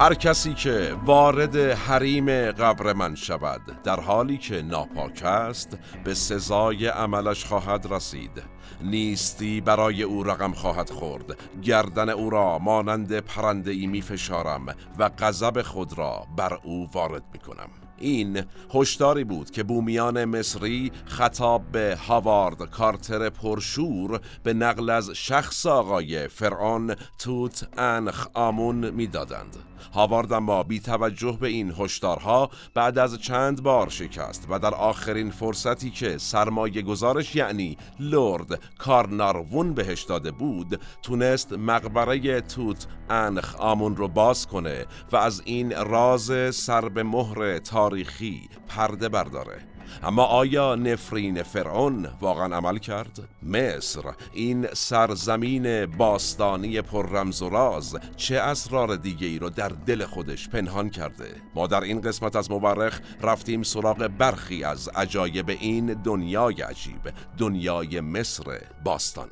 هر کسی که وارد حریم قبر من شود در حالی که ناپاک است به سزای عملش خواهد رسید. نیستی برای او رقم خواهد خورد. گردن او را مانند پرنده ای می فشارم و غضب خود را بر او وارد می کنم این هشداری بود که بومیان مصری خطاب به هاوارد کارتر پرشور به نقل از شخص آقای فرعون توت انخ آمون می‌دادند. هاوارد اما بی توجه به این هشدارها بعد از چند بار شکست و در آخرین فرصتی که سرمایه گزارش یعنی لورد کارناروون بهش داده بود تونست مقبره توت انخ آمون رو باز کنه و از این راز سر به مهر تاریخی پرده برداره. اما آیا نفرین فرعون واقعا عمل کرد؟ مصر این سرزمین باستانی پر رمز و راز چه اسرار دیگه ای رو در دل خودش پنهان کرده؟ ما در این قسمت از مورخ رفتیم سراغ برخی از عجایب این دنیای عجیب دنیای مصر باستان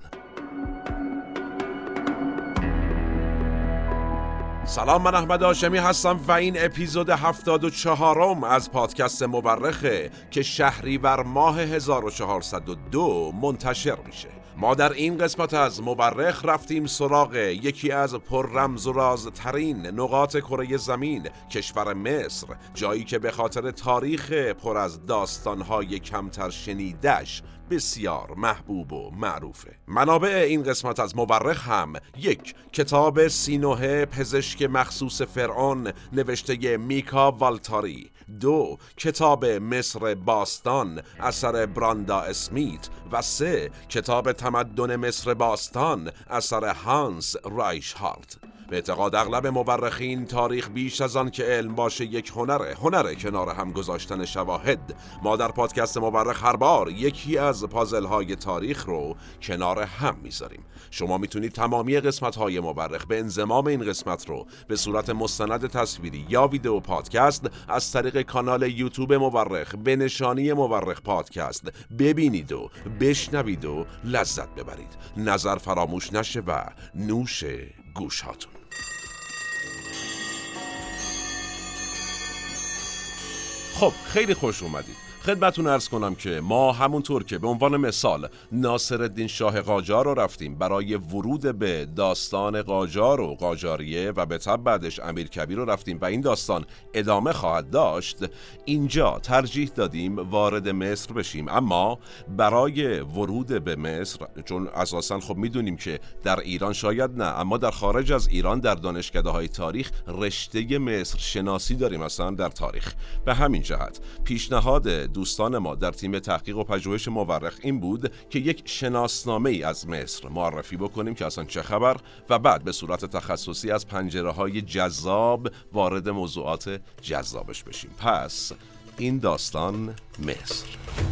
سلام من احمد آشمی هستم و این اپیزود 74 از پادکست مورخه که شهریور ماه 1402 منتشر میشه. ما در این قسمت از مورخ رفتیم سراغ یکی از پر رمز و رازترین نقاط کره زمین کشور مصر جایی که به خاطر تاریخ پر از داستانهای کمتر شنیدش بسیار محبوب و معروفه. منابع این قسمت از مورخ هم یک کتاب سینوه پزشک مخصوص فرعون نوشته میکا والتاری. دو کتاب مصر باستان اثر براندا اسمیت و سه کتاب تمدن مصر باستان اثر هانس رایشهارت. به اعتقاد اغلب مورخین تاریخ بیش از آن که علم باشه یک هنره هنره کنار هم گذاشتن شواهد. ما در پادکست مورخ هر بار یکی از پازل های تاریخ رو کنار هم می‌ذاریم. شما می‌تونید تمامی قسمت های مورخ به انزمام این قسمت رو به صورت مستند تصویری یا ویدیو پادکست از طریق کانال یوتیوب مورخ به نشانی مورخ پادکست ببینید و بشنوید و لذت ببرید. نظر فراموش نشه و نوش گوش هاتون خب خیلی خوش اومدید. خدمتون ارز کنم که ما همونطور که به عنوان مثال ناصر الدین شاه قاجار رو رفتیم برای ورود به داستان قاجار و قاجاریه و به تب بعدش امیر کبیر رو رفتیم و این داستان ادامه خواهد داشت اینجا ترجیح دادیم وارد مصر بشیم. اما برای ورود به مصر چون اساسا خب می‌دونیم که در ایران شاید نه اما در خارج از ایران در دانشکده های تاریخ رشته مصر شناسی داریم اصلا در تاریخ. به همین جهت پیشنهاد دوستان ما در تیم تحقیق و پژوهش مورخ این بود که یک شناسنامه ای از مصر معرفی بکنیم که اصلا چه خبر و بعد به صورت تخصصی از پنجره های جذاب وارد موضوعات جذابش بشیم. پس این داستان مصر.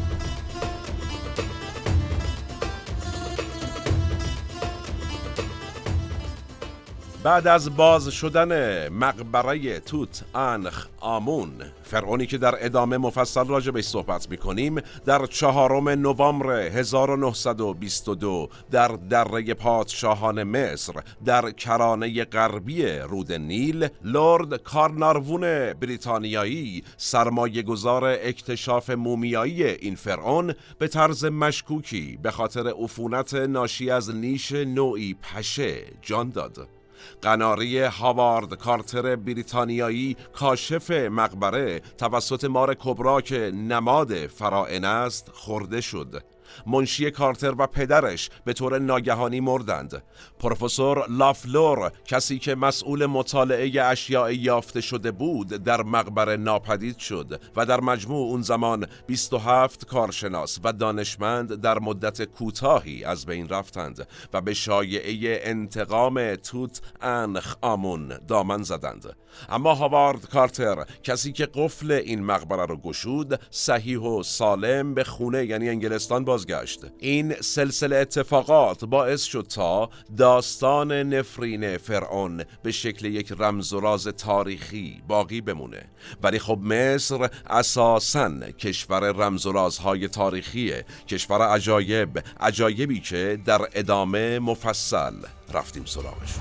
بعد از باز شدن مقبره توت انخ آمون فرعونی که در ادامه مفصل راجبش صحبت می‌کنیم در چهارم نوامبر 1922 در دره پادشاهان مصر در کرانه غربی رود نیل لورد کارناروون بریتانیایی سرمایه گذار اکتشاف مومیایی این فرعون به طرز مشکوکی به خاطر عفونت ناشی از نیش نوعی پشه جان داد. قناری هاوارد کارتر بریتانیایی کاشف مقبره توسط مار کبرا که نماد فرائن است خورده شد. منشی کارتر و پدرش به طور ناگهانی مردند. پروفسور لافلور کسی که مسئول مطالعه اشیاء یافته شده بود در مقبره ناپدید شد و در مجموع اون زمان 27 کارشناس و دانشمند در مدت کوتاهی از بین رفتند و به شایعه انتقام توت انخ آمون دامن زدند. اما هاوارد کارتر کسی که قفل این مقبره رو گشود صحیح و سالم به خونه یعنی انگلستان با بازگشت. این سلسله اتفاقات باعث شد تا داستان نفرین فرعون به شکل یک رمز و راز تاریخی باقی بمونه. ولی خب مصر اساسا کشور رمز و رازهای تاریخیه کشور عجایب عجایبی که در ادامه مفصل رفتیم سراغش.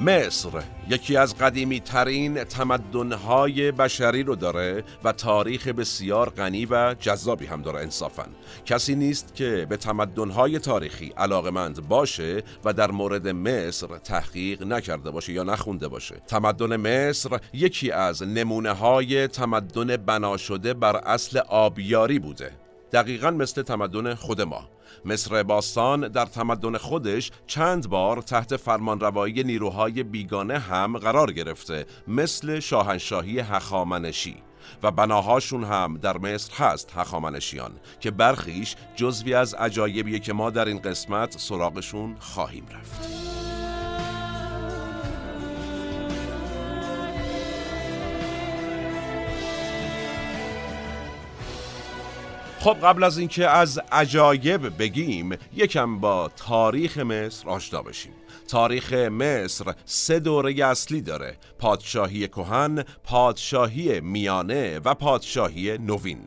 مصر یکی از قدیمی ترین تمدنهای بشری رو داره و تاریخ بسیار غنی و جذابی هم داره انصافا. کسی نیست که به تمدنهای تاریخی علاقمند باشه و در مورد مصر تحقیق نکرده باشه یا نخونده باشه. تمدن مصر یکی از نمونه های تمدن بنا شده بر اصل آبیاری بوده. دقیقا مثل تمدن خود ما. مصر باستان در تمدن خودش چند بار تحت فرمانروایی نیروهای بیگانه هم قرار گرفته مثل شاهنشاهی هخامنشی. و بناهاشون هم در مصر هست هخامنشیان که برخیش جزوی از عجایبیه که ما در این قسمت سراغشون خواهیم رفت. خب قبل از اینکه از عجایب بگیم یکم با تاریخ مصر آشنا بشیم. تاریخ مصر سه دوره اصلی داره. پادشاهی کهن، پادشاهی میانه و پادشاهی نوین.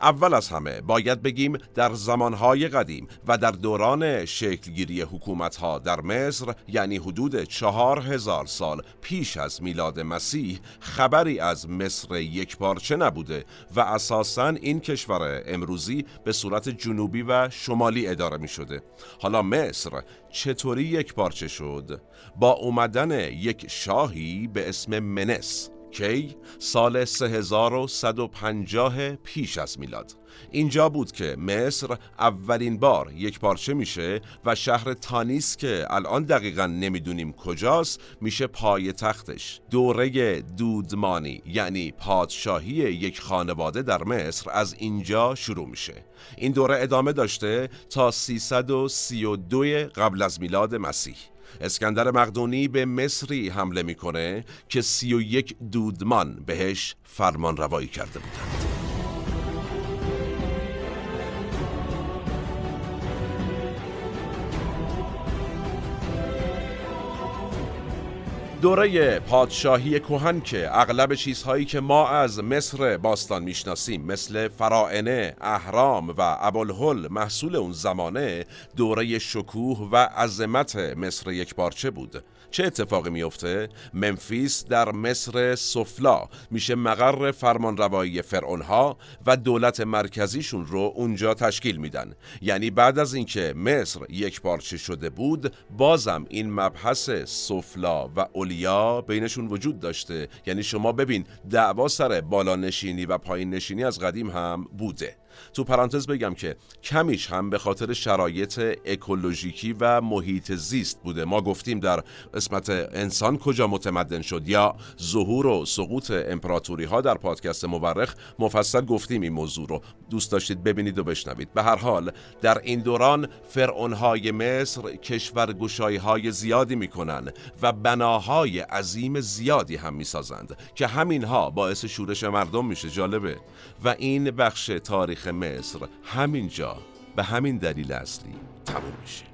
اول از همه باید بگیم در زمانهای قدیم و در دوران شکلگیری حکومتها در مصر یعنی حدود چهار هزار سال پیش از میلاد مسیح خبری از مصر یک پارچه نبوده و اساسا این کشور امروزی به صورت جنوبی و شمالی اداره می شده حالا مصر چطوری یک پارچه شد؟ با اومدن یک شاهی به اسم منس کی سال 3150 پیش از میلاد. اینجا بود که مصر اولین بار یک پارچه میشه و شهر تانیس که الان دقیقا نمی‌دونیم کجاست میشه پای تختش. دوره دودمانی یعنی پادشاهی یک خانواده در مصر از اینجا شروع میشه. این دوره ادامه داشته تا 332 قبل از میلاد مسیح. اسکندر مقدونی به مصری حمله می‌کنه که سی و یک دودمان بهش فرمان روایی کرده بودند. دوره پادشاهی کوهن که اغلب چیزهایی که ما از مصر باستان می‌شناسیم مثل فرائنه، اهرام و ابوالهل محصول اون زمانه دوره شکوه و عظمت مصر یک پارچه بود. چه اتفاقی میفته؟ منفیس در مصر سفلا. میشه مقر فرمانروایی فرعونها و دولت مرکزیشون رو اونجا تشکیل میدن. یعنی بعد از اینکه مصر یک پارچه شده بود بازم این مبحث سفلا و اولیا بینشون وجود داشته. یعنی شما ببین دعوا سر بالا نشینی و پایین نشینی از قدیم هم بوده. تو پرانتز بگم که کمیش هم به خاطر شرایط اکولوژیکی و محیط زیست بوده. ما گفتیم در قسمت انسان کجا متمدن شد یا ظهور و سقوط امپراتوری ها در پادکست مورخ مفصل گفتیم این موضوع رو. دوست داشتید ببینید و بشنوید. به هر حال در این دوران فرعون های مصر کشور گشایی های زیادی می‌کنن و بناهای عظیم زیادی هم می‌سازند که همینها باعث شورش مردم میشه. جالبه. و این بخش تاریخ مصر همینجا به همین دلیل اصلی تموم میشه.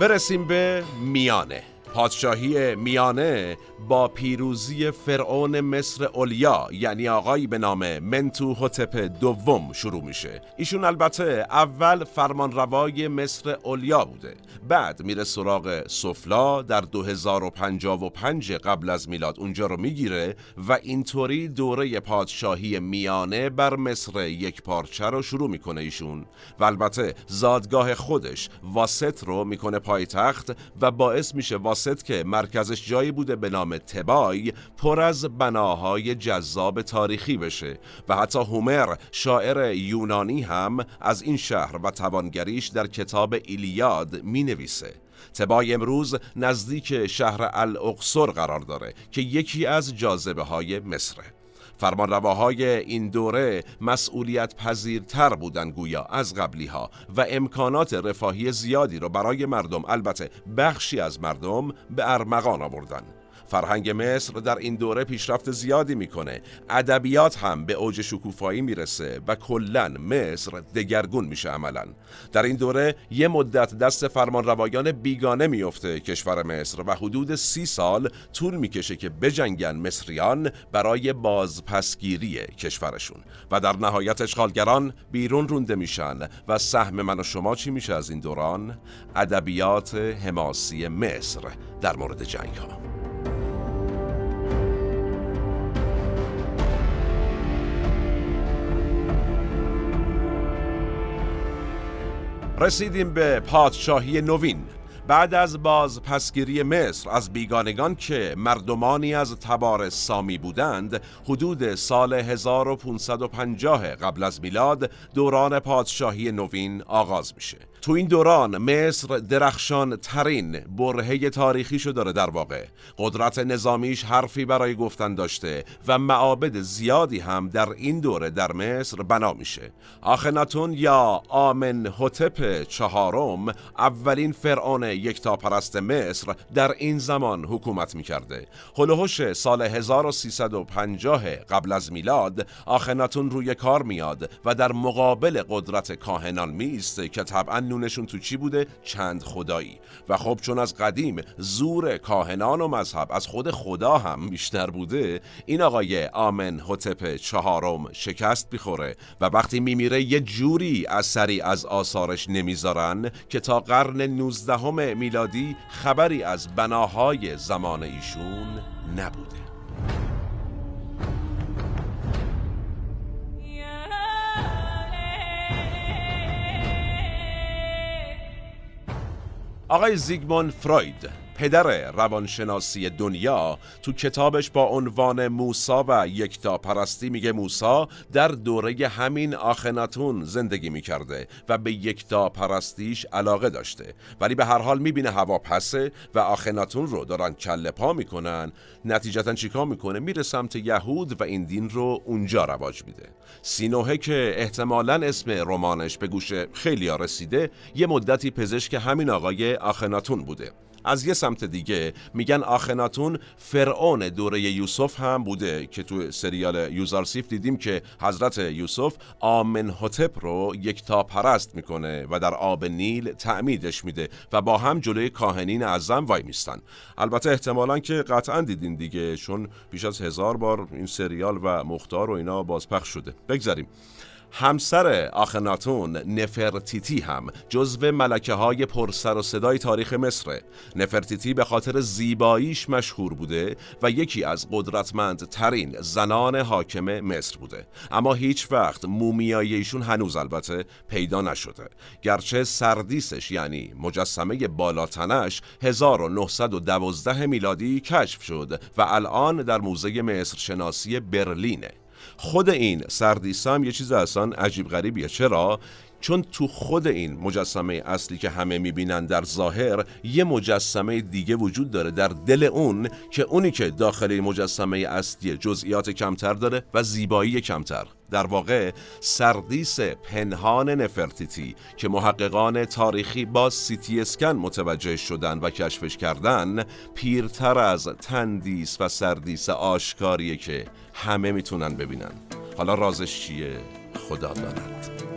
برسیم به میانه. پادشاهی میانه با پیروزی فرعون مصر اولیا یعنی آقایی به نام منتو هتپ دوم شروع میشه. ایشون البته اول فرمانروای مصر اولیا بوده. بعد میره سراغ سفلا در 2055 قبل از میلاد. اونجا رو می‌گیره و اینطوری دوره پادشاهی میانه بر مصر یک پارچه رو شروع می‌کنه ایشون. و البته زادگاه خودش واسط رو می‌کنه پایتخت و باعث میشه واسط که مرکزش جایی بوده به نام تبای پر از بناهای جذاب تاریخی بشه و حتی هومر شاعر یونانی هم از این شهر و توانگریش در کتاب ایلیاد می نویسه تبای امروز نزدیک شهر الاقصر قرار داره که یکی از جاذبه های مصره فرمانرواهای این دوره مسئولیت پذیرتر بودن گویا از قبلی ها و امکانات رفاهی زیادی رو برای مردم البته بخشی از مردم به ارمغان آوردن فرهنگ مصر در این دوره پیشرفت زیادی می‌کنه. ادبیات هم به اوج شکوفایی می‌رسه و کلا مصر دگرگون میشه عملا. در این دوره یه مدت دست فرمانروایان بیگانه میفته کشور مصر و حدود سی سال طول می‌کشه که بجنگن مصریان برای بازپسگیری کشورشون. و در نهایت اشغالگران بیرون رونده میشن. و سهم من و شما چی میشه از این دوران؟ ادبیات حماسی مصر. در مورد جنگ ها. رسیدیم به پادشاهی نوین. بعد از باز پسگیری مصر از بیگانگان که مردمانی از تبار سامی بودند حدود سال 1550 قبل از میلاد دوران پادشاهی نوین آغاز میشه. تو این دوران مصر درخشان ترین برهه تاریخیشو داره در واقع. قدرت نظامیش حرفی برای گفتن داشته و معابد زیادی هم در این دوره در مصر بنا میشه. آخناتون یا آمن حتپ چهارم اولین فرعون یکتا پرست مصر در این زمان حکومت می‌کرده. هلوهوش سال 1350 قبل از میلاد آخناتون روی کار میاد و در مقابل قدرت کاهنان میسته که طبعا نونشون تو چی بوده؟ چند خدایی. و خب چون از قدیم زور کاهنان و مذهب از خود خدا هم بیشتر بوده این آقای آمن حتپ چهارم شکست می‌خوره و وقتی میمیره یه جوری اثری از آثارش نمی‌ذارن که تا قرن 19 میلادی خبری از بناهای زمان ایشون نبوده. آقای زیگموند فروید. پدر روانشناسی دنیا تو کتابش با عنوان موسا و یکتا پرستی میگه موسا در دوره همین آخناتون زندگی می‌کرده و به یکتا پرستیش علاقه داشته. ولی به هر حال می‌بینه هوا پسه و آخناتون رو دارن کله پا می‌کنن. نتیجتا چیکار می‌کنه؟ میره سمت یهود و این دین رو اونجا رواج میده. سینوهه که احتمالا اسم رمانش به گوش خیلی رسیده یه مدتی پزشک همین آقای آخناتون بوده. از یه سمت دیگه میگن آخناتون فرعون دوره یوسف هم بوده که تو سریال یوزارسیف دیدیم که حضرت یوسف آمن هوتپ رو یک تا پرست می‌کنه و در آب نیل تعمیدش میده و با هم جلوی کاهنین اعظم وای میستن. البته احتمالا که قطعا دیدین دیگه چون بیش از هزار بار این سریال و مختار و اینا بازپخش شده. بگذاریم. همسر آخناتون نفرتیتی هم جزو ملکه های پرسر و صدای تاریخ مصره نفرتیتی به خاطر زیباییش مشهور بوده و یکی از قدرتمند ترین زنان حاکم مصر بوده. اما هیچ وقت مومیایی ایشون هنوز البته پیدا نشده. گرچه سردیسش یعنی مجسمه بالاتنش 1912 میلادی کشف شد و الان در موزه مصر شناسی برلینه. خود این سردیسا هم یه چیز اصلا عجیب غریبیه. چرا؟ چون تو خود این مجسمه اصلی که همه می‌بینن در ظاهر یه مجسمه دیگه وجود داره در دل اون که اونی که داخل مجسمه اصلی جزئیات کمتر داره و زیبایی کمتر. در واقع سردیس پنهان نفرتیتی که محققان تاریخی با سیتی اسکن متوجه شدن و کشفش کردن پیرتر از تندیس و سردیس آشکاریه که همه می‌تونن ببینن. حالا رازش چیه؟ خدا داند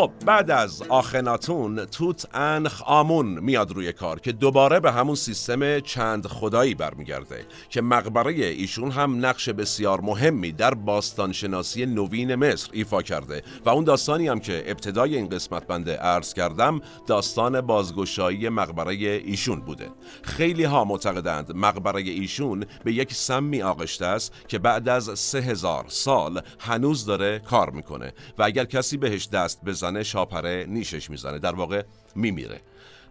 خب بعد از آخناتون توت انخ آمون میاد روی کار که دوباره به همون سیستم چند خدایی برمیگرده که مقبره ایشون هم نقش بسیار مهمی در باستانشناسی نوین مصر ایفا کرده و اون داستانی هم که ابتدای این قسمت بنده عرض کردم داستان بازگشایی مقبره ایشون بوده. خیلی ها معتقدند مقبره ایشون به یک سمی آغشته است که بعد از سه هزار سال هنوز داره کار می‌کنه و اگر کسی بهش دست بزنه شاپره نیشش می‌زنه در واقع میمیره.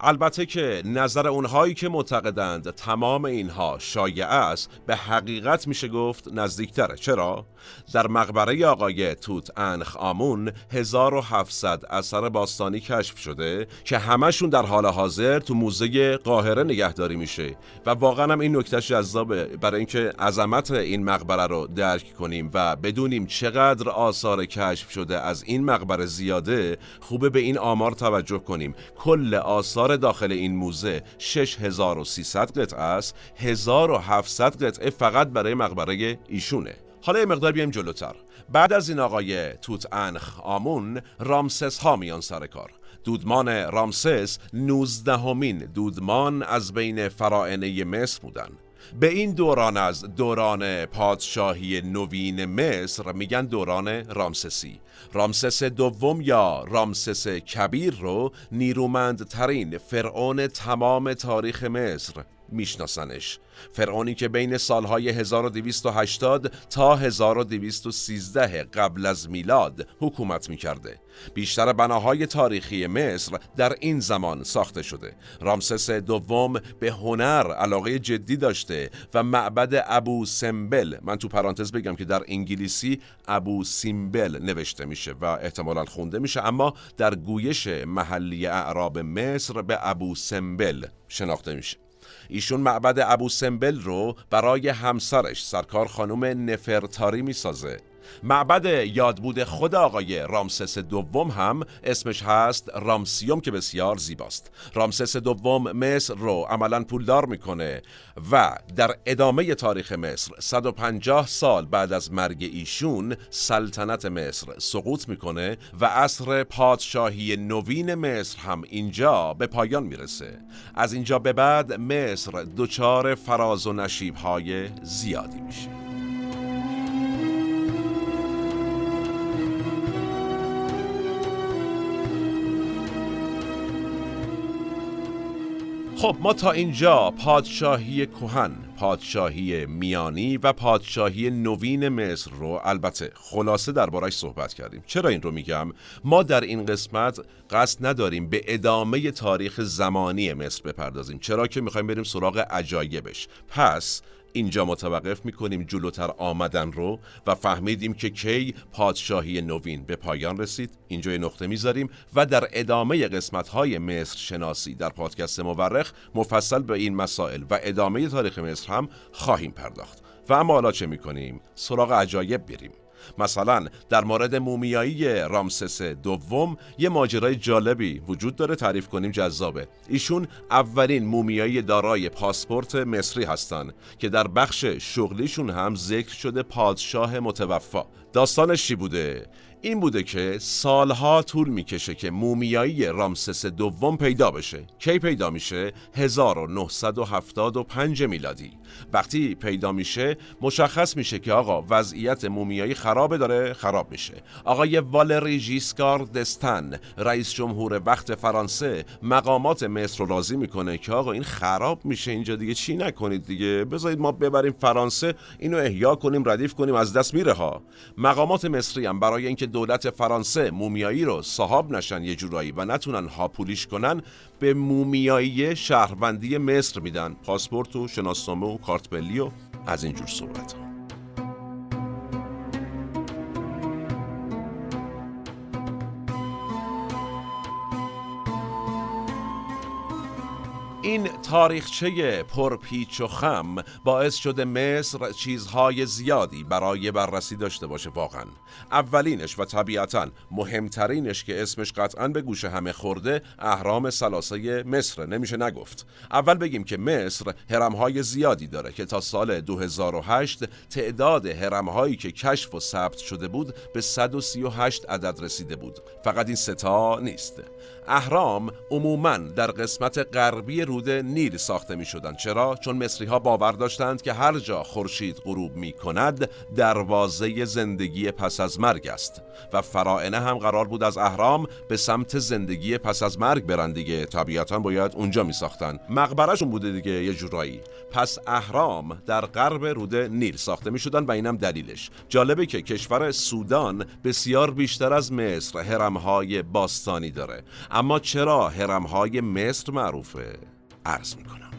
البته که نظر اونهایی که معتقدند تمام اینها شایع است به حقیقت میشه گفت نزدیکتره. چرا؟ در مقبره آقای توت انخ آمون 1700 اثر باستانی کشف شده که همشون در حال حاضر تو موزه قاهره نگهداری میشه. و واقعا هم این نکته جذابه برای اینکه عظمت این مقبره رو درک کنیم و بدونیم چقدر آثار کشف شده از این مقبره زیاده خوبه به این آمار توجه کنیم. کل آثار داخل این موزه 6300 قطعه است 1700 قطعه فقط برای مقبره ایشونه. حالا یه مقدار بیایم جلوتر. بعد از این آقای توت انخ آمون رامسس ها میان سر کار. دودمان رامسس نوزدهمین دودمان از بین فرائنه مصر بودن. به این دوران از دوران پادشاهی نوین مصر میگن دوران رامسسی. رامسس دوم یا رامسس کبیر رو نیرومندترین فرعون تمام تاریخ مصر میشناسنش. فرعونی که بین سالهای 1280 تا 1213 قبل از میلاد حکومت می‌کرده. بیشتر بناهای تاریخی مصر در این زمان ساخته شده. رامسس دوم به هنر علاقه جدی داشته و معبد ابو سمبل من تو پرانتز بگم که در انگلیسی ابو سیمبل نوشته میشه و احتمالا خونده میشه اما در گویش محلی اعراب مصر به ابو سمبل شناخته میشه. ایشون معبد ابو سمبل رو برای همسرش سرکار خانم نفرتاری می‌سازه. معبد یادبود خود آقای رامسس دوم هم اسمش هست رامسیوم که بسیار زیباست. رامسس دوم مصر رو عملا پولدار می‌کنه و در ادامه تاریخ مصر 150 سال بعد از مرگ ایشون سلطنت مصر سقوط می‌کنه و عصر پادشاهی نوین مصر هم اینجا به پایان می‌رسه. از اینجا به بعد مصر دچار فراز و نشیب های زیادی میشه. خب ما تا اینجا پادشاهی کهن، پادشاهی میانی و پادشاهی نوین مصر رو البته خلاصه دربارش صحبت کردیم. چرا این رو میگم؟ ما در این قسمت قصد نداریم به ادامه تاریخ زمانی مصر بپردازیم. چرا که می‌خوایم بریم سراغ عجایبش. پس اینجا متوقف می‌کنیم جلوتر آمدن رو و فهمیدیم که کی پادشاهی نوین به پایان رسید. اینجا نقطه می‌ذاریم و در ادامه قسمت های مصر شناسی در پادکست مورخ مفصل به این مسائل و ادامه تاریخ مصر هم خواهیم پرداخت. و اما حالا چه می‌کنیم؟ سراغ عجایب بریم. مثلا در مورد مومیایی رامسس دوم یه ماجرای جالبی وجود داره تعریف کنیم جذابه. ایشون اولین مومیایی دارای پاسپورت مصری هستن که در بخش شغلیشون هم ذکر شده پادشاه متوفا. داستانش چی بوده؟ این بوده که سالها طول می‌کشه که مومیایی رامسس دوم پیدا بشه. کی پیدا میشه؟ 1975 میلادی. وقتی پیدا میشه مشخص میشه که آقا وضعیت مومیایی خرابه داره خراب میشه. آقای والری ژیسکار دستن رئیس جمهور وقت فرانسه مقامات مصر رو راضی می‌کنه که آقا این خراب میشه اینجا دیگه. چی نکنید دیگه؟ بذارید ما ببریم فرانسه اینو احیا کنیم ردیف کنیم از دست میره ها. مقامات مصری هم برای اینکه دولت فرانسه مومیایی رو صاحب نشن یه جورایی و نتونن هاپولیش کنن به مومیایی شهروندی مصر میدن. پاسپورت و شناسنامه و کارت بلی و از اینجور صحبت این تاریخچه پرپیچ و خم باعث شده مصر چیزهای زیادی برای بررسی داشته باشه واقعا. اولینش و طبیعتا مهمترینش که اسمش قطعا به گوش همه خورده اهرام سلاسه مصر نمیشه نگفت. اول بگیم که مصر هرمهای زیادی داره که تا سال 2008 تعداد هرمهایی که کشف و ثبت شده بود به 138 عدد رسیده بود. فقط این ستا نیست. اهرام عموما در قسمت غربی رود نیل ساخته می شدن. چرا؟ چون مصری ها باور داشتند که هر جا خورشید غروب می کند دروازه زندگی پس از مرگ است. و فرائنه هم قرار بود از اهرام به سمت زندگی پس از مرگ برن دیگه. طبیعتا باید اونجا می ساختن مقبرشون بوده دیگه یه جورایی. پس اهرام در غرب رود نیل ساخته می شدن و اینم دلیلش. جالبه که کشور سودان بسیار بیشتر از مصر هرمهای باستانی داره. اما چرا هرمهای مصر معروفه؟ عرض می‌کنم.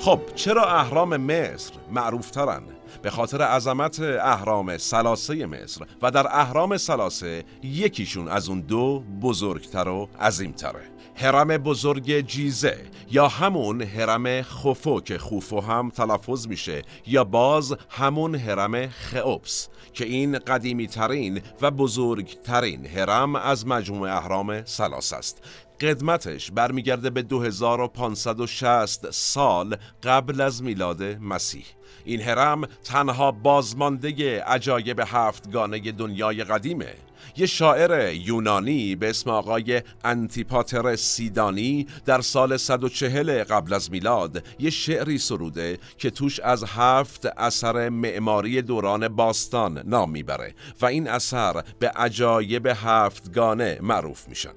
خب چرا اهرام مصر معروف ترن؟ به خاطر عظمت اهرام سلاسه مصر و در اهرام سلاسه یکیشون از اون دو بزرگتر و عظیمتره. هرم بزرگ جیزه یا همون هرم خوفو که خوفو هم تلفظ میشه یا باز همون هرم خئوپس که این قدیمی ترین و بزرگترین هرم از مجموع اهرام سلاس است. قدمتش برمیگرده به 2560 سال قبل از میلاد مسیح. این هرم تنها بازمانده عجایب هفتگانه دنیای قدیمه. یه شاعر یونانی به اسم آقای انتیپاتر سیدانی در سال 140 قبل از میلاد یه شعری سروده که توش از هفت اثر معماری دوران باستان نام می‌بره و این اثر به عجایب هفتگانه معروف میشن.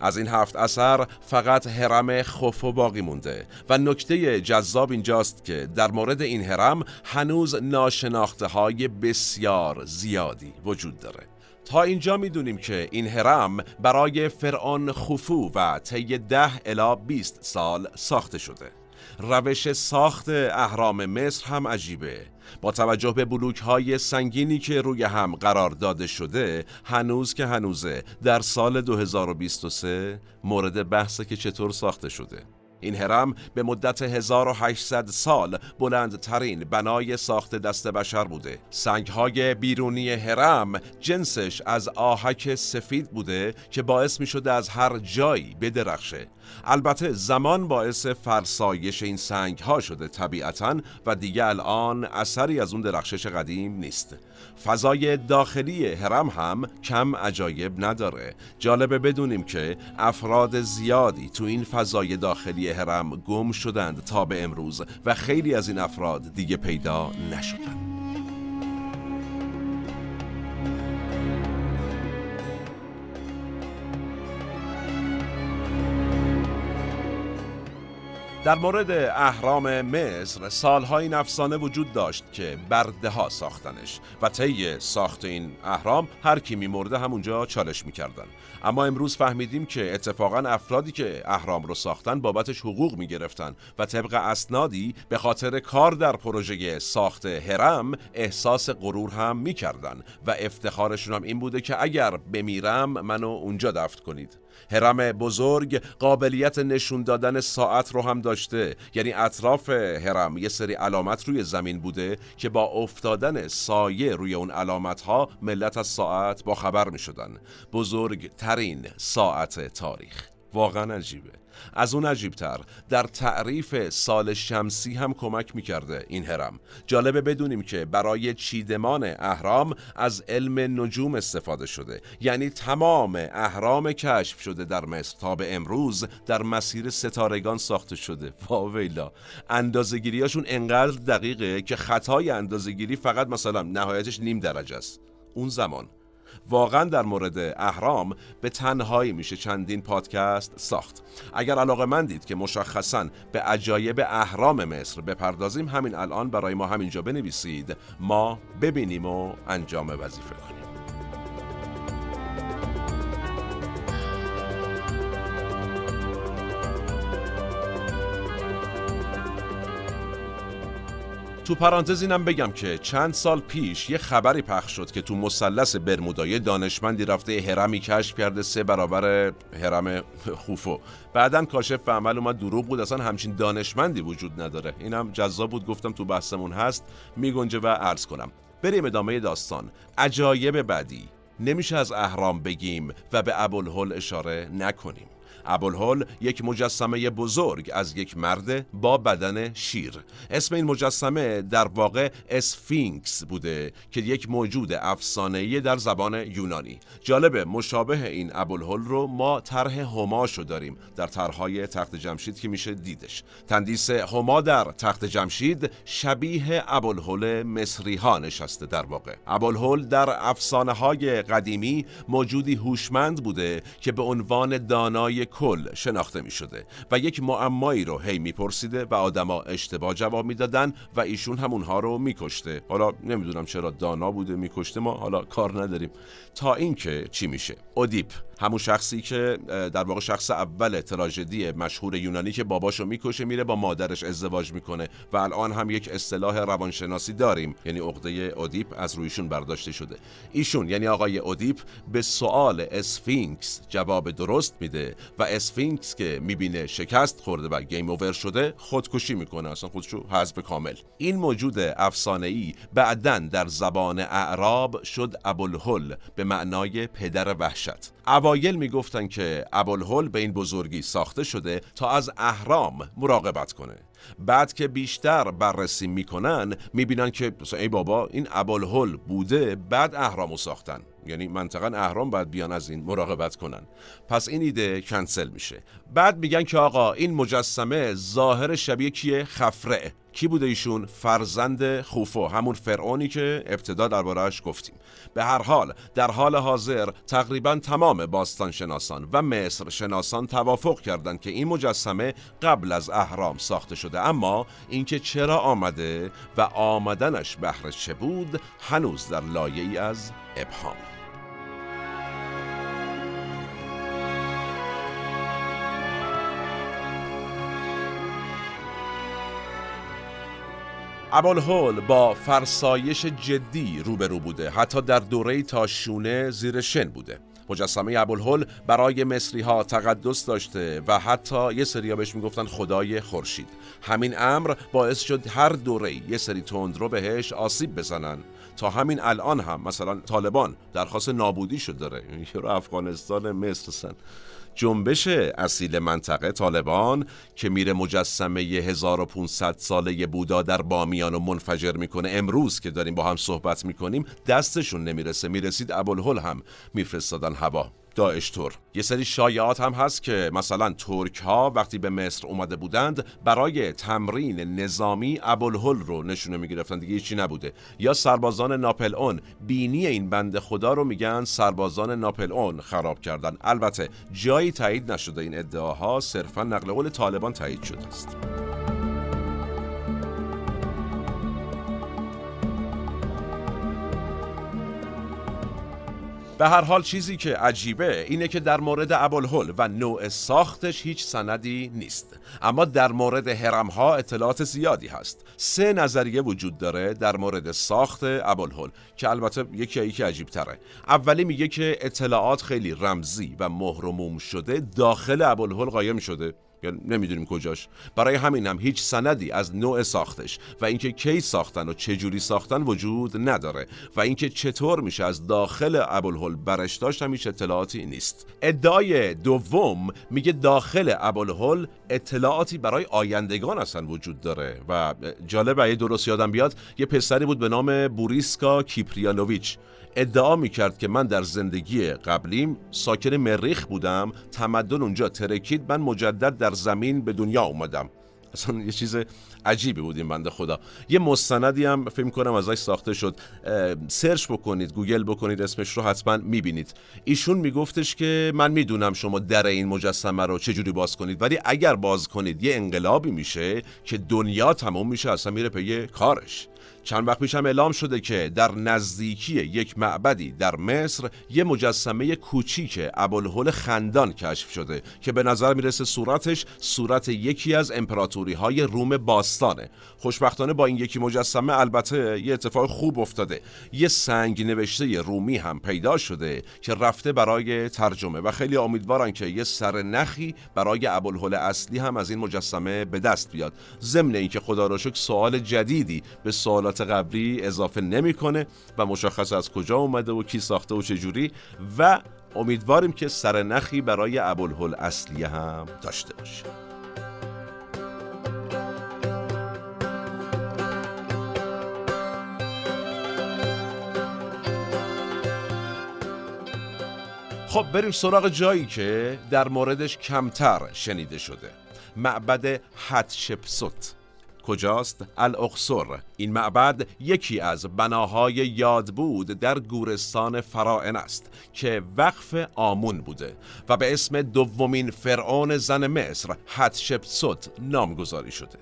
از این هفت اثر فقط حرم خوفو باقی مونده و نکته جذاب اینجاست که در مورد این حرم هنوز ناشناخته های بسیار زیادی وجود داره. تا اینجا می‌دونیم که این هرم برای فرعون خوفو و طی ده الا 20 سال ساخته شده. روش ساخت اهرام مصر هم عجیبه. با توجه به بلوک های سنگینی که روی هم قرار داده شده هنوز که هنوزه در سال 2023 مورد بحثه که چطور ساخته شده. این هرم به مدت 1800 سال بلندترین بنای ساخت دست بشر بوده. سنگهای بیرونی هرم جنسش از آهک سفید بوده که باعث می شده از هر جایی بدرخشه. البته زمان باعث فرسایش این سنگ ها شده طبیعتا و دیگه الان اثری از اون درخشش قدیم نیست. فضای داخلی هرم هم کم عجایب نداره. جالبه بدونیم که افراد زیادی تو این فضای داخلی هرم گم شدند تا به امروز و خیلی از این افراد دیگه پیدا نشدند. در مورد اهرام مصر سالهای نفسانه وجود داشت که برده ساختنش و طی ساخت این اهرام هر کی میمرده همونجا چالش می‌کردن. اما امروز فهمیدیم که اتفاقا افرادی که اهرام رو ساختن بابتش حقوق می‌گرفتن و طبق اسنادی به خاطر کار در پروژه ساخت هرم احساس غرور هم می‌کردن و افتخارشون هم این بوده که اگر بمیرم منو اونجا دفت کنید. هرم بزرگ قابلیت نشون دادن ساعت رو هم داشته. یعنی اطراف هرم یه سری علامت روی زمین بوده که با افتادن سایه روی اون علامت ها ملت از ساعت با خبر می شدن بزرگترین ساعت تاریخ. واقعا عجیبه. از اون عجیبتر. در تعریف سال شمسی هم کمک می‌کرده این هرم جالبه بدونیم که برای چیدمان اهرام از علم نجوم استفاده شده. یعنی تمام اهرام کشف شده در مصر تا به امروز در مسیر ستارگان ساخته شده. واویلا اندازگیریاشون انقدر دقیقه که خطای اندازگیری فقط مثلا نهایتش نیم درجه است. اون زمان واقعا در مورد اهرام به تنهایی میشه چندین پادکست ساخت. اگر علاقه من دید که مشخصا به عجایب اهرام مصر بپردازیم همین الان برای ما همینجا بنویسید. ما ببینیم و انجام وظیفه کنیم. تو پرانتز اینم بگم که چند سال پیش یه خبری پخش شد که تو مثلث برمودای دانشمندی رفته هرمی کشف کرده سه برابر هرم خوفو. بعدا کاشف به عمل اومد دروغ بود اصلا همچین دانشمندی وجود نداره. اینم جذاب بود گفتم تو بحثمون هست میگنجه و عرض کنم. بریم ادامه داستان. عجایب بعدی. نمیشه از اهرام بگیم و به ابوالهول اشاره نکنیم. ابوالهول یک مجسمه بزرگ از یک مرد با بدن شیر. اسم این مجسمه در واقع اسفینکس بوده که یک موجود افسانه‌ای در زبان یونانی. جالبه مشابه این ابوالهول رو ما طرح هما داریم در طرحهای تخت جمشید که میشه دیدش. تندیس هما در تخت جمشید شبیه ابوالهول مصری ها نشسته در واقع. ابوالهول در افسانه های قدیمی موجودی هوشمند بوده که به عنوان دانای کل شناخته می شده و یک معمایی رو هی میپرسیده و آدما اشتباه جواب می‌دادن و ایشون هم اونها رو میکشته. حالا نمی‌دونم چرا دانا بوده میکشته ما حالا کار نداریم. تا اینکه چی میشه؟ اودیپ. همون شخصی که در واقع شخص اول تراژدی مشهور یونانی که باباشو می‌کشه میره با مادرش ازدواج می‌کنه و الان هم یک اصطلاح روانشناسی داریم یعنی عقده اودیپ از رویشون برداشته شده. ایشون یعنی آقای اودیپ به سوال اسفینکس جواب درست میده و اسفینکس که می‌بینه شکست خورده و game over شده خودکشی می‌کنه اصلا خودشو حذف کامل. این موجود افسانه ای بعدا در زبان اعراب شد ابوالهول به معنای پدر وحشت. اوایل می‌گفتن که ابوالهول به این بزرگی ساخته شده تا از اهرام مراقبت کنه. بعد که بیشتر بررسی می‌کنن می‌بینن که ای بابا این ابوالهول بوده بعد اهرامو ساختن. یعنی منطقا اهرام باید بیان از این مراقبت کنن. پس این ایده کنسل میشه. بعد میگن که آقا این مجسمه ظاهر شبیه کیه؟ خفره کی بوده ایشون؟ فرزند خوفو همون فرعونی که ابتدا دربارهش گفتیم. به هر حال در حال حاضر تقریبا تمام باستان شناسان و مصر شناسان توافق کردند که این مجسمه قبل از اهرام ساخته شده. اما اینکه چرا آمده و آمدنش بهر چه بود هنوز در لایه ای از ابهام. ابوالهول با فرسایش جدی روبرو بوده. حتی در دوره تا شونه زیر شن بوده. مجسمه ابوالهول برای مصری ها تقدس داشته و حتی یه سری بهش می‌گفتن خدای خورشید. همین امر باعث شد هر دوره یه سری رو بهش آسیب بزنن. تا همین الان هم مثلا طالبان درخواست نابودی شد داره. رو افغانستان مصر سن. جنبش اصیل منطقه طالبان که میره مجسمه 1500 ساله بودا در بامیان و منفجر می‌کنه. امروز که داریم با هم صحبت می‌کنیم دستشون نمی‌رسه. می‌رسید ابوالهول هم میفرستادن هوا. داعش تور یه سری شایعات هم هست که مثلا ترک ها وقتی به مصر اومده بودند برای تمرین نظامی ابوالهول رو نشونه می‌گرفتن. دیگه هیچی نبوده. یا سربازان ناپل اون بینی این بند خدا رو میگن سربازان ناپل اون خراب کردن. البته جایی تایید نشده این ادعاها صرفا نقل قول طالبان تایید شده است. به هر حال چیزی که عجیبه اینه که در مورد ابوالهول و نوع ساختش هیچ سندی نیست. اما در مورد هرم ها اطلاعات زیادی هست. سه نظریه وجود داره در مورد ساخت ابوالهول که البته یکی یکی عجیب تره اولی میگه که اطلاعات خیلی رمزی و مهرموم شده داخل ابوالهول قایم شده. یا نمی‌دونیم کجاش. برای همین هم هیچ سندی از نوع ساختش و اینکه کی ساختن و چه جوری ساختن وجود نداره و اینکه چطور میشه از داخل ابوالهول برش داشت هم هیچ اطلاعاتی نیست. ادعای دوم میگه داخل ابوالهول اطلاعاتی برای آیندگان اصلا وجود داره و جالب اگه درست یادم بیاد یه پسری بود به نام بوریسکا کیپریانوویچ. ادعا می‌کرد که من در زندگی قبلیم ساکن مریخ بودم تمدن اونجا ترکید من مجدد در زمین به دنیا اومدم. اصلا یه چیز عجیبی بود این بنده خدا. یه مستندی هم فکر کنم ازش ساخته شد. search بکنید گوگل بکنید اسمش رو حتما می‌بینید. ایشون میگفتش که من می‌دونم شما در این مجسمه رو چجوری باز کنید ولی اگر باز کنید یه انقلابی میشه که دنیا تمام میشه اصلا میره پی کارش. چند وقت پیش هم اعلام شده که در نزدیکی یک معبدی در مصر یه مجسمه کوچیک ابوالهول خندان کشف شده که به نظر می‌رسه صورتش صورت یکی از امپراتوری های روم باستانه. خوشبختانه با این یکی مجسمه البته یه اتفاق خوب افتاده. یه سنگ نوشته رومی هم پیدا شده که رفته برای ترجمه و خیلی امیدوارن که یه سر نخی برای ابوالهول اصلی هم از این مجسمه به دست بیاد. ضمن اینکه خدا را شکر سوال جدیدی به سوالات قبلی اضافه نمی‌کنه و مشخص از کجا اومده و کی ساخته و چجوری و امیدواریم که سرنخی برای ابوالهول اصلیه هم داشته باشه خب بریم سراغ جایی که در موردش کمتر شنیده شده. معبد حتشپسوت کجاست؟ الاقصر. این معبد یکی از بناهای یاد بود در گورستان فرائن است که وقف آمون بوده و به اسم دومین فرعون زن مصر حتشپسوت نامگذاری شده.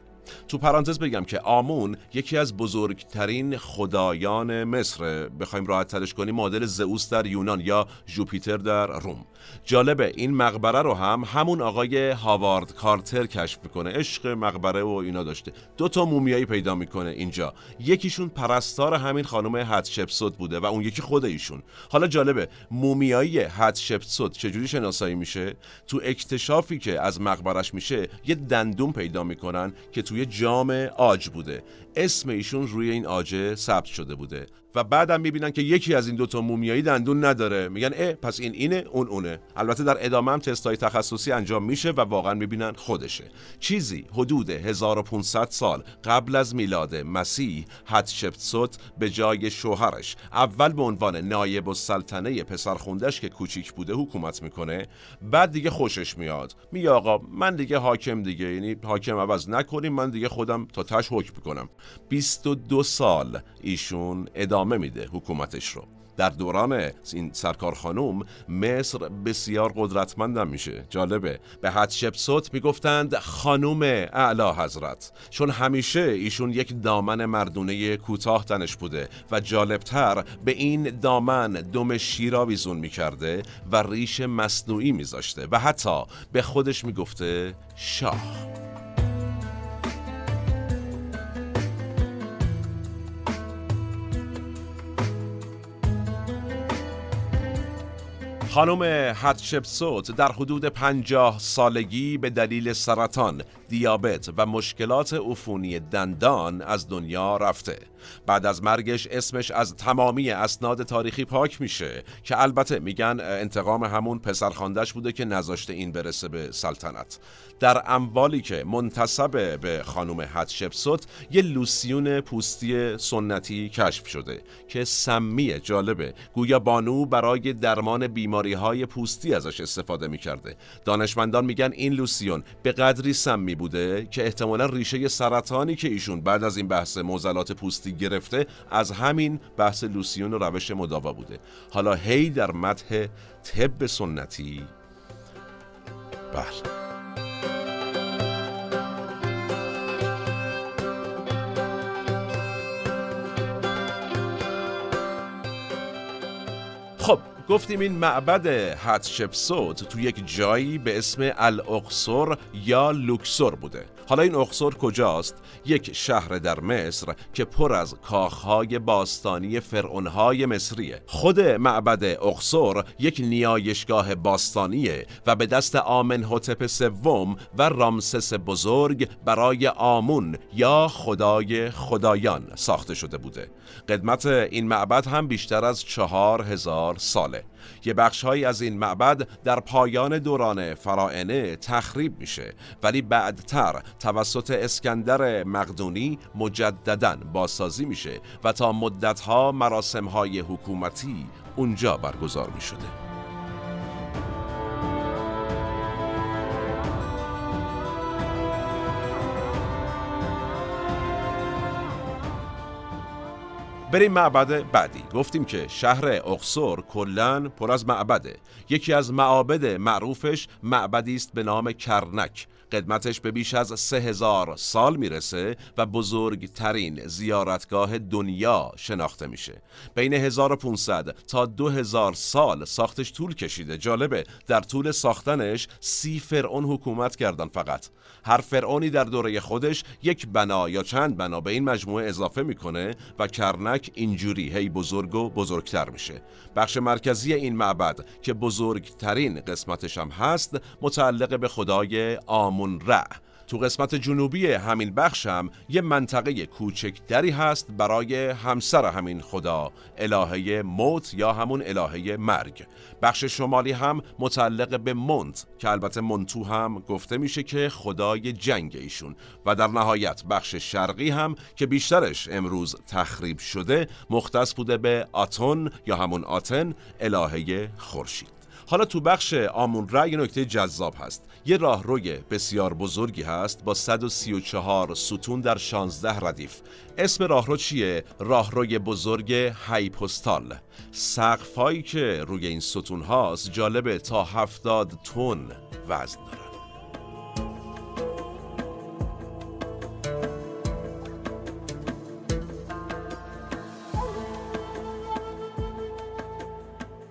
تو پرانتز بگم که آمون یکی از بزرگترین خدایان مصر. بخوایم راحت ترش کنیم مدل زئوس در یونان یا جوپیتر در روم. جالبه این مقبره رو هم همون آقای هاوارد کارتر کشف می‌کنه. عشق مقبره و اینا داشته. دو تا مومیایی پیدا می‌کنه اینجا. یکیشون پرستار همین خانم حتشپسوت بوده و اون یکی خود ایشون. حالا جالبه مومیایی حتشپسوت چجوری شناسایی میشه؟ تو اکتشافی که از مقبرش میشه یه دندون پیدا می‌کنن که توی جام آج بوده. اسم ایشون روی این آجه ثبت شده بوده. و بعدم می‌بینن که یکی از این دوتا مومیایی دندون نداره. میگن اه پس این اینه اون اونه. البته در ادامه هم تستای تخصصی انجام میشه و واقعا می‌بینن خودشه. چیزی حدود 1500 سال قبل از میلاد مسیح حتشپسوت به جای شوهرش اول به عنوان نایب السلطنه پسرخوندش که کوچیک بوده حکومت می‌کنه بعد دیگه خوشش میاد. میگه آقا من دیگه حاکم دیگه یعنی حاکم عوض نکنیم من دیگه خودم تا تش حکم می‌کنم 22 سال ایشون ادامه میده حکومتش رو. در دوران این سرکار خانوم مصر بسیار قدرتمندم میشه. جالبه. به حتشپسوت می‌گفتند خانوم اعلی حضرت. چون همیشه ایشون یک دامن مردونه کوتاه تنش بوده و جالبتر به این دامن دم شیرا ویزون می‌کرده و ریش مصنوعی میذاشته و حتی به خودش می‌گفته شاه. خانم حتشپسوت در حدود پنجاه سالگی به دلیل سرطان، دیابت و مشکلات عفونی دندان از دنیا رفته. بعد از مرگش اسمش از تمامی اسناد تاریخی پاک میشه که البته میگن انتقام همون پسرخاندش بوده که نذاشته این برسه به سلطنت. در اموالی که منتصب به خانم حتشپسوت یه لوسیون پوستی سنتی کشف شده که سمی جالبه گویا بانو برای درمان بیماری های پوستی ازش استفاده می‌کرده دانشمندان میگن این لوسیون به قدری سمی بوده که احتمالا ریشه سرطانی که ایشون بعد از این بحث موزلات پوستی گرفته از همین بحث لوسیون و روش مداوا بوده. حالا هی در متح طب سنتی. بله. گفتیم این معبد حتشپسوت تو یک جایی به اسم الاقصر یا لوکسور بوده. حالا این اقصر کجاست؟ یک شهر در مصر که پر از کاخهای باستانی فرعونهای مصریه. خود معبد اقصر یک نیایشگاه باستانیه و به دست آمنحتپ سوم و رامسس بزرگ برای آمون یا خدای خدایان ساخته شده بوده. قدمت این معبد هم بیشتر از چهار هزار ساله. یه بخشهایی از این معبد در پایان دوران فرائنه تخریب میشه ولی بعدتر توسط اسکندر مقدونی مجددا بازسازی میشه و تا مدتها مراسمهای حکومتی اونجا برگزار می‌شده. بریم معبد بعدی. گفتیم که شهر اقصر کلا پر از معبده. یکی از معابد معروفش معبدی است به نام کرنک. قدمتش به بیش از سه هزار سال می‌رسه و بزرگترین زیارتگاه دنیا شناخته میشه. بین 1500 تا 2000 سال ساختش طول کشیده. جالبه در طول ساختنش سی فرعون حکومت کردن فقط. هر فرعونی در دوره خودش یک بنا یا چند بنا به این مجموعه اضافه می‌کنه و کرنک اینجوری هی بزرگ و بزرگتر میشه. بخش مرکزی این معبد که بزرگترین قسمتش هم هست متعلق به خدای آمون رع تو قسمت جنوبی همین بخش هم یه منطقه کوچکتری هست برای همسر همین خدا الهه موت یا همون الهه مرگ. بخش شمالی هم متعلق به مونت که البته مونتو هم گفته میشه که خدای جنگ ایشون. و در نهایت بخش شرقی هم که بیشترش امروز تخریب شده مختص بوده به آتون یا همون آتن الهه خورشید. حالا تو بخش آمون را یه نکته جذاب هست. یه راهروی بسیار بزرگی هست با 134 ستون در 16 ردیف. اسم راهرو چیه؟ راهروی بزرگ هایپوستال سقفایی که روی این ستون هاست جالبه تا 70 تن وزن داره.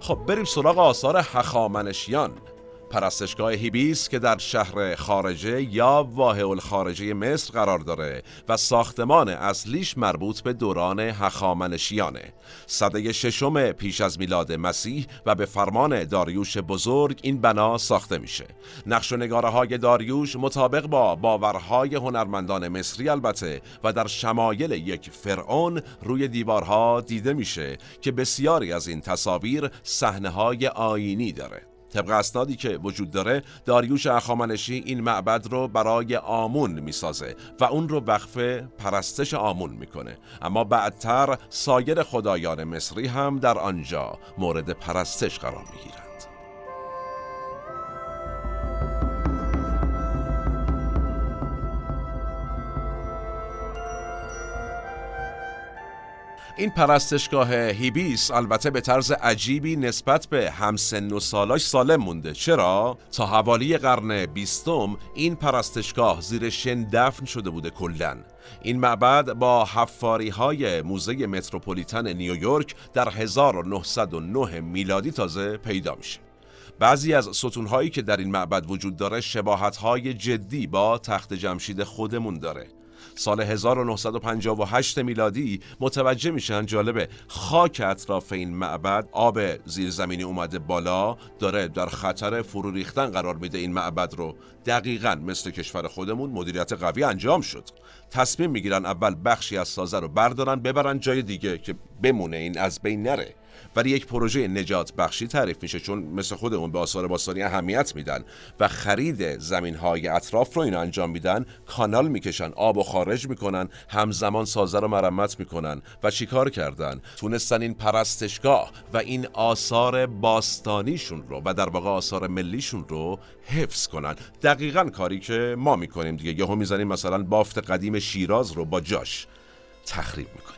خب بریم سراغ آثار هخامنشیان. پرستشگاه هیبیس که در شهر خارجه یا واحه الخارجه مصر قرار داره و ساختمان اصلیش مربوط به دوران هخامنشیانه. صده ششم پیش از میلاد مسیح و به فرمان داریوش بزرگ این بنا ساخته میشه. نقش و نگاره های داریوش مطابق با باورهای هنرمندان مصری البته و در شمایل یک فرعون روی دیوارها دیده میشه که بسیاری از این تصاویر صحنه های آینی داره. طبق اسنادی که وجود داره داریوش اخامنشی این معبد رو برای آمون می‌سازه و اون رو وقف پرستش آمون می‌کنه. اما بعدتر سایر خدایان مصری هم در آنجا مورد پرستش قرار می‌گیرن. این پرستشگاه هیبیس البته به طرز عجیبی نسبت به همسن و سالاش سالم مونده. چرا؟ تا حوالی قرن بیستم این پرستشگاه زیر شن دفن شده بوده کلا. این معبد با حفاری های موزه متروپولیتن نیویورک در 1909 میلادی تازه پیدا میشه. بعضی از ستونهایی که در این معبد وجود داره شباهت های جدی با تخت جمشید خودمون داره. سال 1958 میلادی متوجه میشن جالبه خاک اطراف این معبد آب زیرزمینی اومده بالا داره در خطر فرو ریختن قرار میده این معبد رو. دقیقا مثل کشور خودمون مدیریت قوی انجام شد. تصمیم می‌گیرن اول بخشی از سازه رو بردارن ببرن جای دیگه که بمونه این از بین نره. ولی یک پروژه نجات بخشی تعریف میشه چون مثل خودمون به آثار باستانی اهمیت میدن و خرید زمین های اطراف رو اینا انجام میدن کانال می‌کشن آب و خارج می‌کنن همزمان سازه رو مرمت می‌کنن و چیکار کردن؟ تونستن این پرستشگاه و این آثار باستانیشون رو و در واقع آثار ملیشون رو حفظ کنن. دقیقا کاری که ما می‌کنیم دیگه. یهو می‌زنیم مثلا بافت قدیم شیراز رو با جاش تخریب می‌کنیم.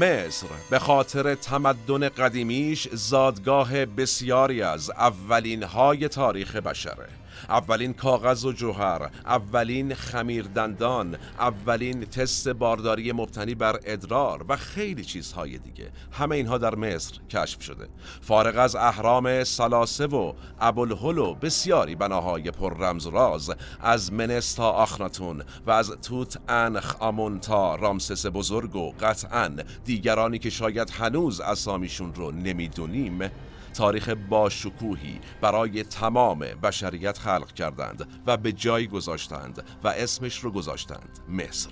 مصر به خاطر تمدن قدیمیش زادگاه بسیاری از اولین های تاریخ بشره. اولین کاغذ و جوهر اولین خمیردندان اولین تست بارداری مبتنی بر ادرار و خیلی چیزهای دیگه. همه اینها در مصر کشف شده. فارغ از اهرام سلاسه و ابوالهول و بسیاری بناهای پر رمز راز از منس تا آخناتون و از توت انخ آمون تا رامسس بزرگ و قطعا دیگرانی که شاید هنوز اسامیشون رو نمی‌دونیم تاریخ باشکوهی برای تمام بشریت خلق کردند و به جای گذاشتند و اسمش رو گذاشتند مصر.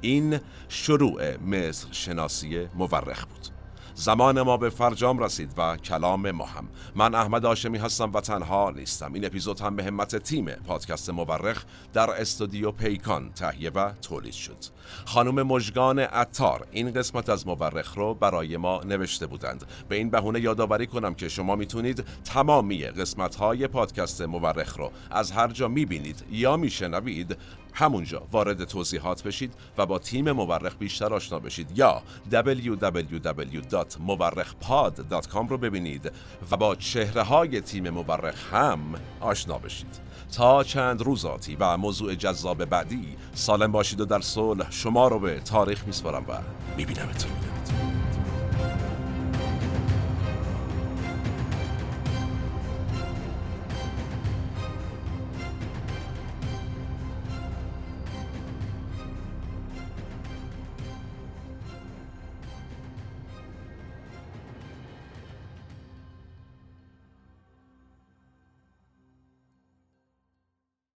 این شروع مصر شناسی مورخ بود. زمان ما به فرجام رسید و کلام ما هم من احمد آشمی هستم و تنها نیستم. این اپیزود هم به همت تیم پادکست مورخ در استودیو پیکان تهیه و تولید شد. خانم مجگان اتار این قسمت از مورخ رو برای ما نوشته بودند. به این بهونه یادآوری کنم که شما می‌تونید تمامی قسمت های پادکست مورخ رو از هر جا می‌بینید یا میشنوید همونجا وارد توضیحات بشید و با تیم مورخ بیشتر آشنا بشید یا www.مورخپاد.com رو ببینید و با چهره های تیم مورخ هم آشنا بشید. تا چند روزاتی و موضوع جذاب بعدی سالم باشید و در صلح شما رو به تاریخ میسپارم و میبینمتون.